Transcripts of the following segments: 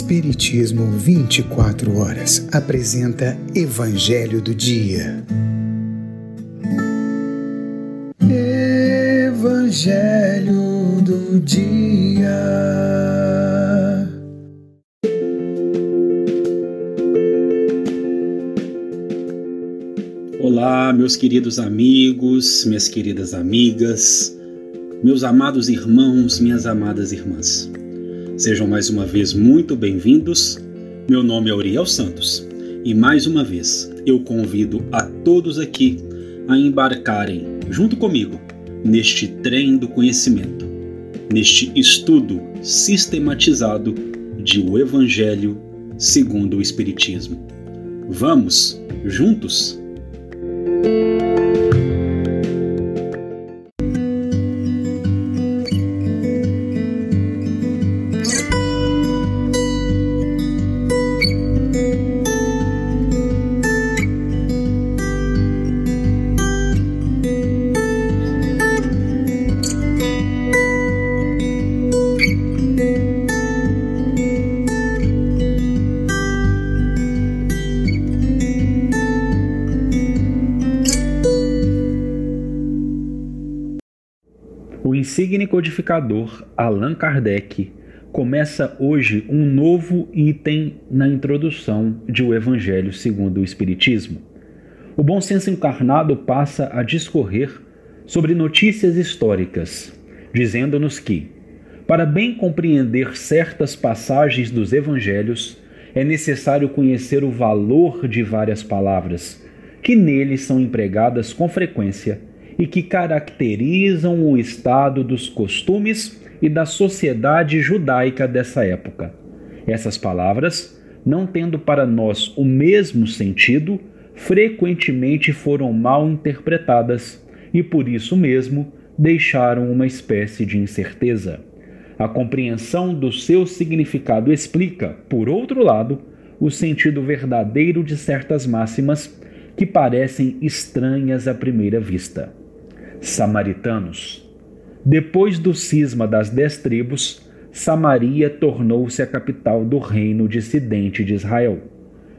Espiritismo 24 horas apresenta Evangelho do Dia. Evangelho do Dia. Olá, meus queridos amigos, minhas queridas amigas, meus amados irmãos, minhas amadas irmãs. Sejam mais uma vez muito bem-vindos. Meu nome é Uriel Santos e mais uma vez eu convido a todos aqui a embarcarem junto comigo neste trem do conhecimento, neste estudo sistematizado de o Evangelho segundo o Espiritismo. Vamos juntos? Insigne codificador Allan Kardec começa hoje um novo item na introdução de O Evangelho segundo o Espiritismo. O bom senso encarnado passa a discorrer sobre notícias históricas, dizendo-nos que, para bem compreender certas passagens dos Evangelhos, é necessário conhecer o valor de várias palavras que neles são empregadas com frequência e que caracterizam o estado dos costumes e da sociedade judaica dessa época. Essas palavras, não tendo para nós o mesmo sentido, frequentemente foram mal interpretadas e por isso mesmo deixaram uma espécie de incerteza. A compreensão do seu significado explica, por outro lado, o sentido verdadeiro de certas máximas que parecem estranhas à primeira vista samaritanos. Depois do cisma das dez tribos, Samaria tornou-se a capital do reino dissidente de Israel.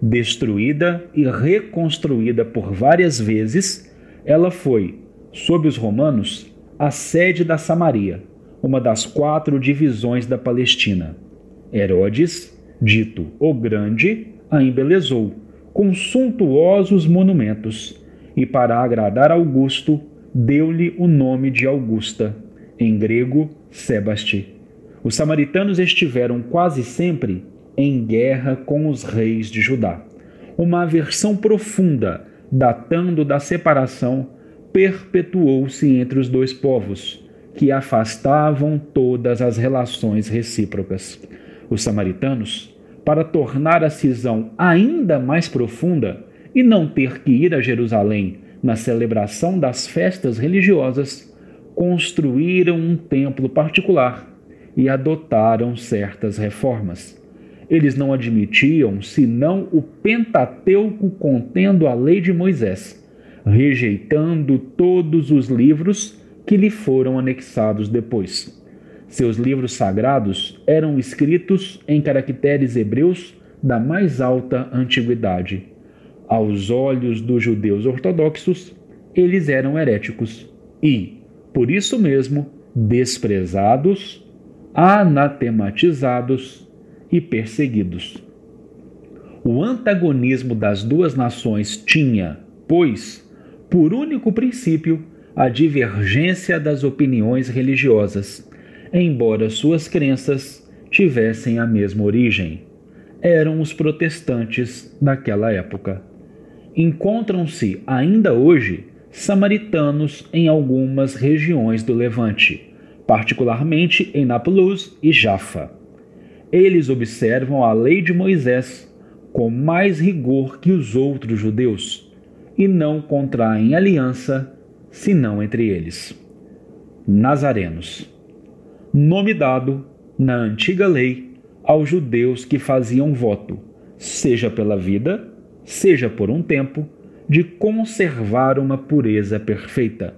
Destruída e reconstruída por várias vezes, ela foi, sob os romanos, a sede da Samaria, uma das quatro divisões da Palestina. Herodes, dito o Grande, a embelezou com suntuosos monumentos e, para agradar Augusto, deu-lhe o nome de Augusta, em grego, Sebasti. Os samaritanos estiveram quase sempre em guerra com os reis de Judá. Uma aversão profunda, datando da separação, perpetuou-se entre os dois povos, que afastavam todas as relações recíprocas. Os samaritanos, para tornar a cisão ainda mais profunda e não ter que ir a Jerusalém na celebração das festas religiosas, construíram um templo particular e adotaram certas reformas. Eles não admitiam senão o Pentateuco contendo a lei de Moisés, rejeitando todos os livros que lhe foram anexados depois. Seus livros sagrados eram escritos em caracteres hebreus da mais alta antiguidade aos olhos dos judeus ortodoxos, eles eram heréticos e, por isso mesmo, desprezados, anatematizados e perseguidos. O antagonismo das duas nações tinha, pois, por único princípio, a divergência das opiniões religiosas, embora suas crenças tivessem a mesma origem. Eram os protestantes daquela época encontram-se ainda hoje samaritanos em algumas regiões do Levante, particularmente em Napulus e Jaffa. Eles observam a lei de Moisés com mais rigor que os outros judeus e não contraem aliança senão entre eles. Nazarenos. Nome dado, na antiga lei, aos judeus que faziam voto, seja pela vida, seja por um tempo, de conservar uma pureza perfeita.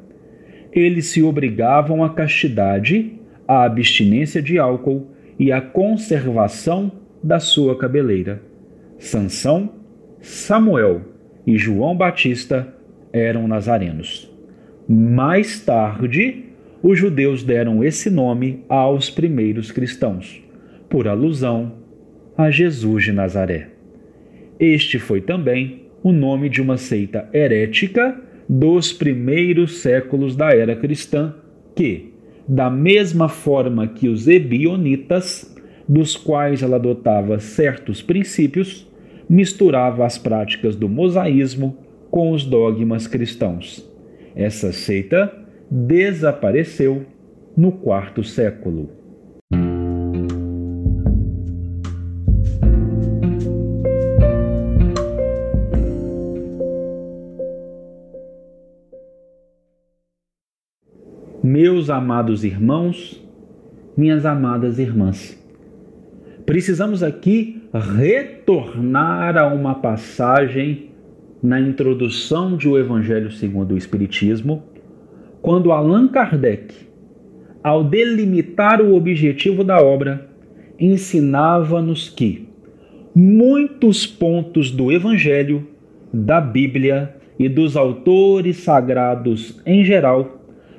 Eles se obrigavam à castidade, à abstinência de álcool e à conservação da sua cabeleira. Sansão, Samuel e João Batista eram nazarenos. Mais tarde, os judeus deram esse nome aos primeiros cristãos, por alusão a Jesus de Nazaré. Este foi também o nome de uma seita herética dos primeiros séculos da era cristã, que, da mesma forma que os ebionitas, dos quais ela adotava certos princípios, misturava as práticas do mosaísmo com os dogmas cristãos. Essa seita desapareceu no quarto século. Amados irmãos, minhas amadas irmãs, precisamos aqui retornar a uma passagem na introdução de O Evangelho segundo o Espiritismo, quando Allan Kardec, ao delimitar o objetivo da obra, ensinava-nos que muitos pontos do Evangelho, da Bíblia e dos autores sagrados em geral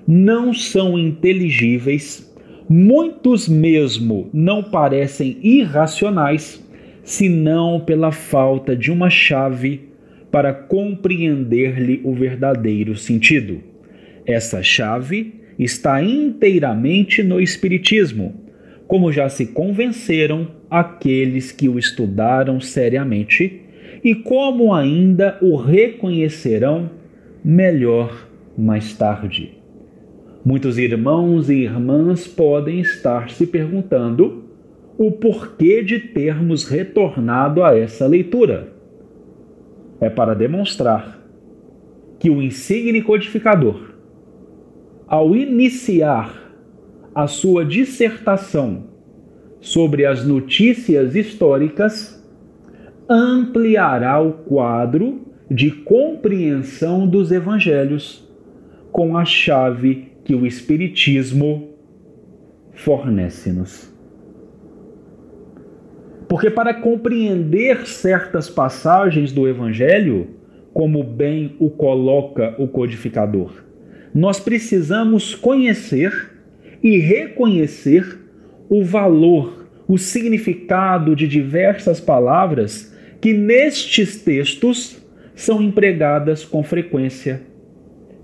não são inteligíveis, muitos mesmo não parecem irracionais, senão pela falta de uma chave para compreender-lhe o verdadeiro sentido. Essa chave está inteiramente no Espiritismo, como já se convenceram aqueles que o estudaram seriamente e como ainda o reconhecerão melhor mais tarde. Muitos irmãos e irmãs podem estar se perguntando o porquê de termos retornado a essa leitura. É para demonstrar que o insigne codificador, ao iniciar a sua dissertação sobre as notícias históricas, ampliará o quadro de compreensão dos evangelhos com a chave que o Espiritismo fornece-nos. Porque para compreender certas passagens do Evangelho, como bem o coloca o codificador, nós precisamos conhecer e reconhecer o valor, o significado de diversas palavras que nestes textos são empregadas com frequência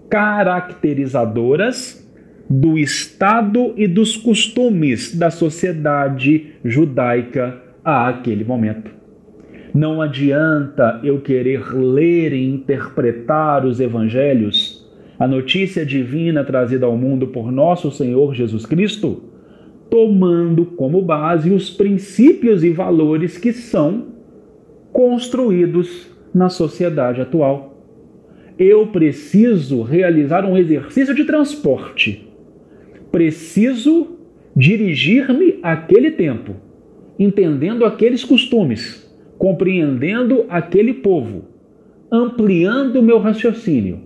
caracterizadoras do estado e dos costumes da sociedade judaica a aquele momento. Não adianta eu querer ler e interpretar os evangelhos, a notícia divina trazida ao mundo por nosso Senhor Jesus Cristo, tomando como base os princípios e valores que são construídos na sociedade atual eu preciso realizar um exercício de transporte. Preciso dirigir-me àquele tempo, entendendo aqueles costumes, compreendendo aquele povo, ampliando o meu raciocínio.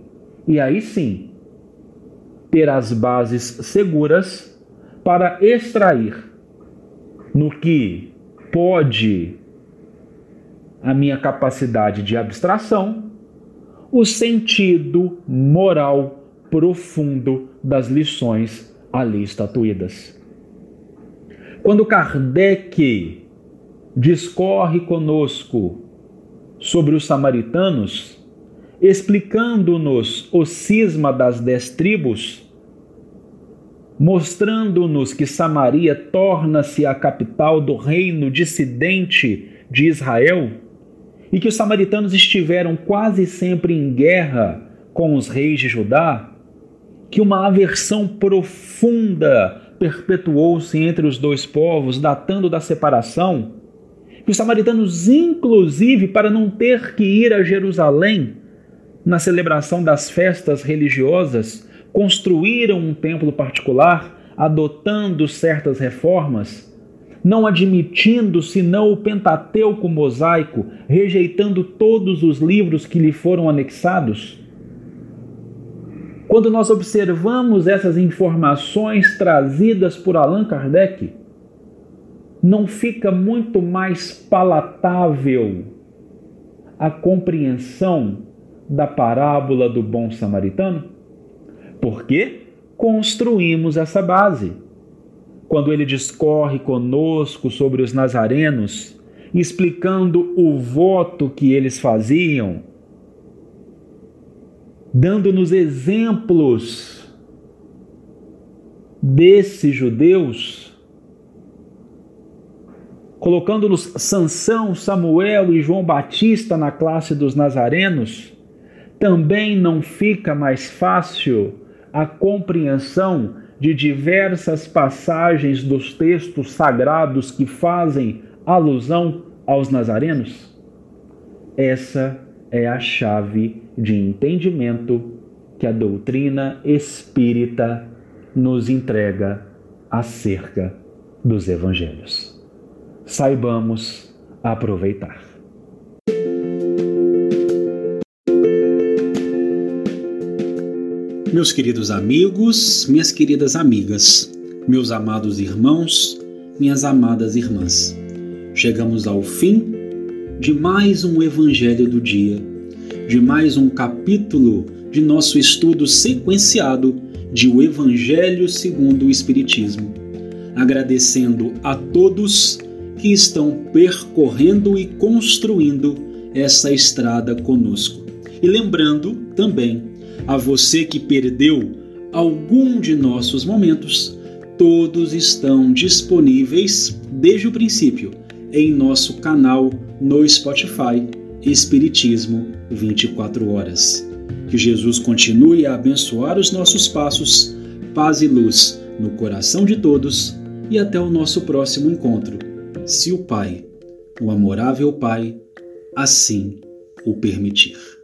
E aí sim, ter as bases seguras para extrair no que pode a minha capacidade de abstração o sentido moral profundo das lições ali estatuídas. Quando Kardec discorre conosco sobre os samaritanos, explicando-nos o cisma das dez tribos, mostrando-nos que Samaria torna-se a capital do reino dissidente de Israel, e que os samaritanos estiveram quase sempre em guerra com os reis de Judá, que uma aversão profunda perpetuou-se entre os dois povos, datando da separação, que os samaritanos, inclusive, para não ter que ir a Jerusalém na celebração das festas religiosas, construíram um templo particular, adotando certas reformas não admitindo senão o Pentateuco mosaico, rejeitando todos os livros que lhe foram anexados? Quando nós observamos essas informações trazidas por Allan Kardec, não fica muito mais palatável a compreensão da parábola do bom samaritano? Porque construímos essa base. Quando ele discorre conosco sobre os nazarenos, explicando o voto que eles faziam, dando-nos exemplos desses judeus, colocando-nos Sansão, Samuel e João Batista na classe dos nazarenos, também não fica mais fácil a compreensão de diversas passagens dos textos sagrados que fazem alusão aos nazarenos? Essa é a chave de entendimento que a doutrina espírita nos entrega acerca dos evangelhos. Saibamos aproveitar. Meus queridos amigos, minhas queridas amigas, meus amados irmãos, minhas amadas irmãs, chegamos ao fim de mais um Evangelho do Dia, de mais um capítulo de nosso estudo sequenciado de O Evangelho segundo o Espiritismo. Agradecendo a todos que estão percorrendo e construindo essa estrada conosco. E lembrando também a você que perdeu algum de nossos momentos, todos estão disponíveis desde o princípio em nosso canal no Spotify Espiritismo 24 horas. Que Jesus continue a abençoar os nossos passos, paz e luz no coração de todos e até o nosso próximo encontro, se o Pai, o amorável Pai, assim o permitir.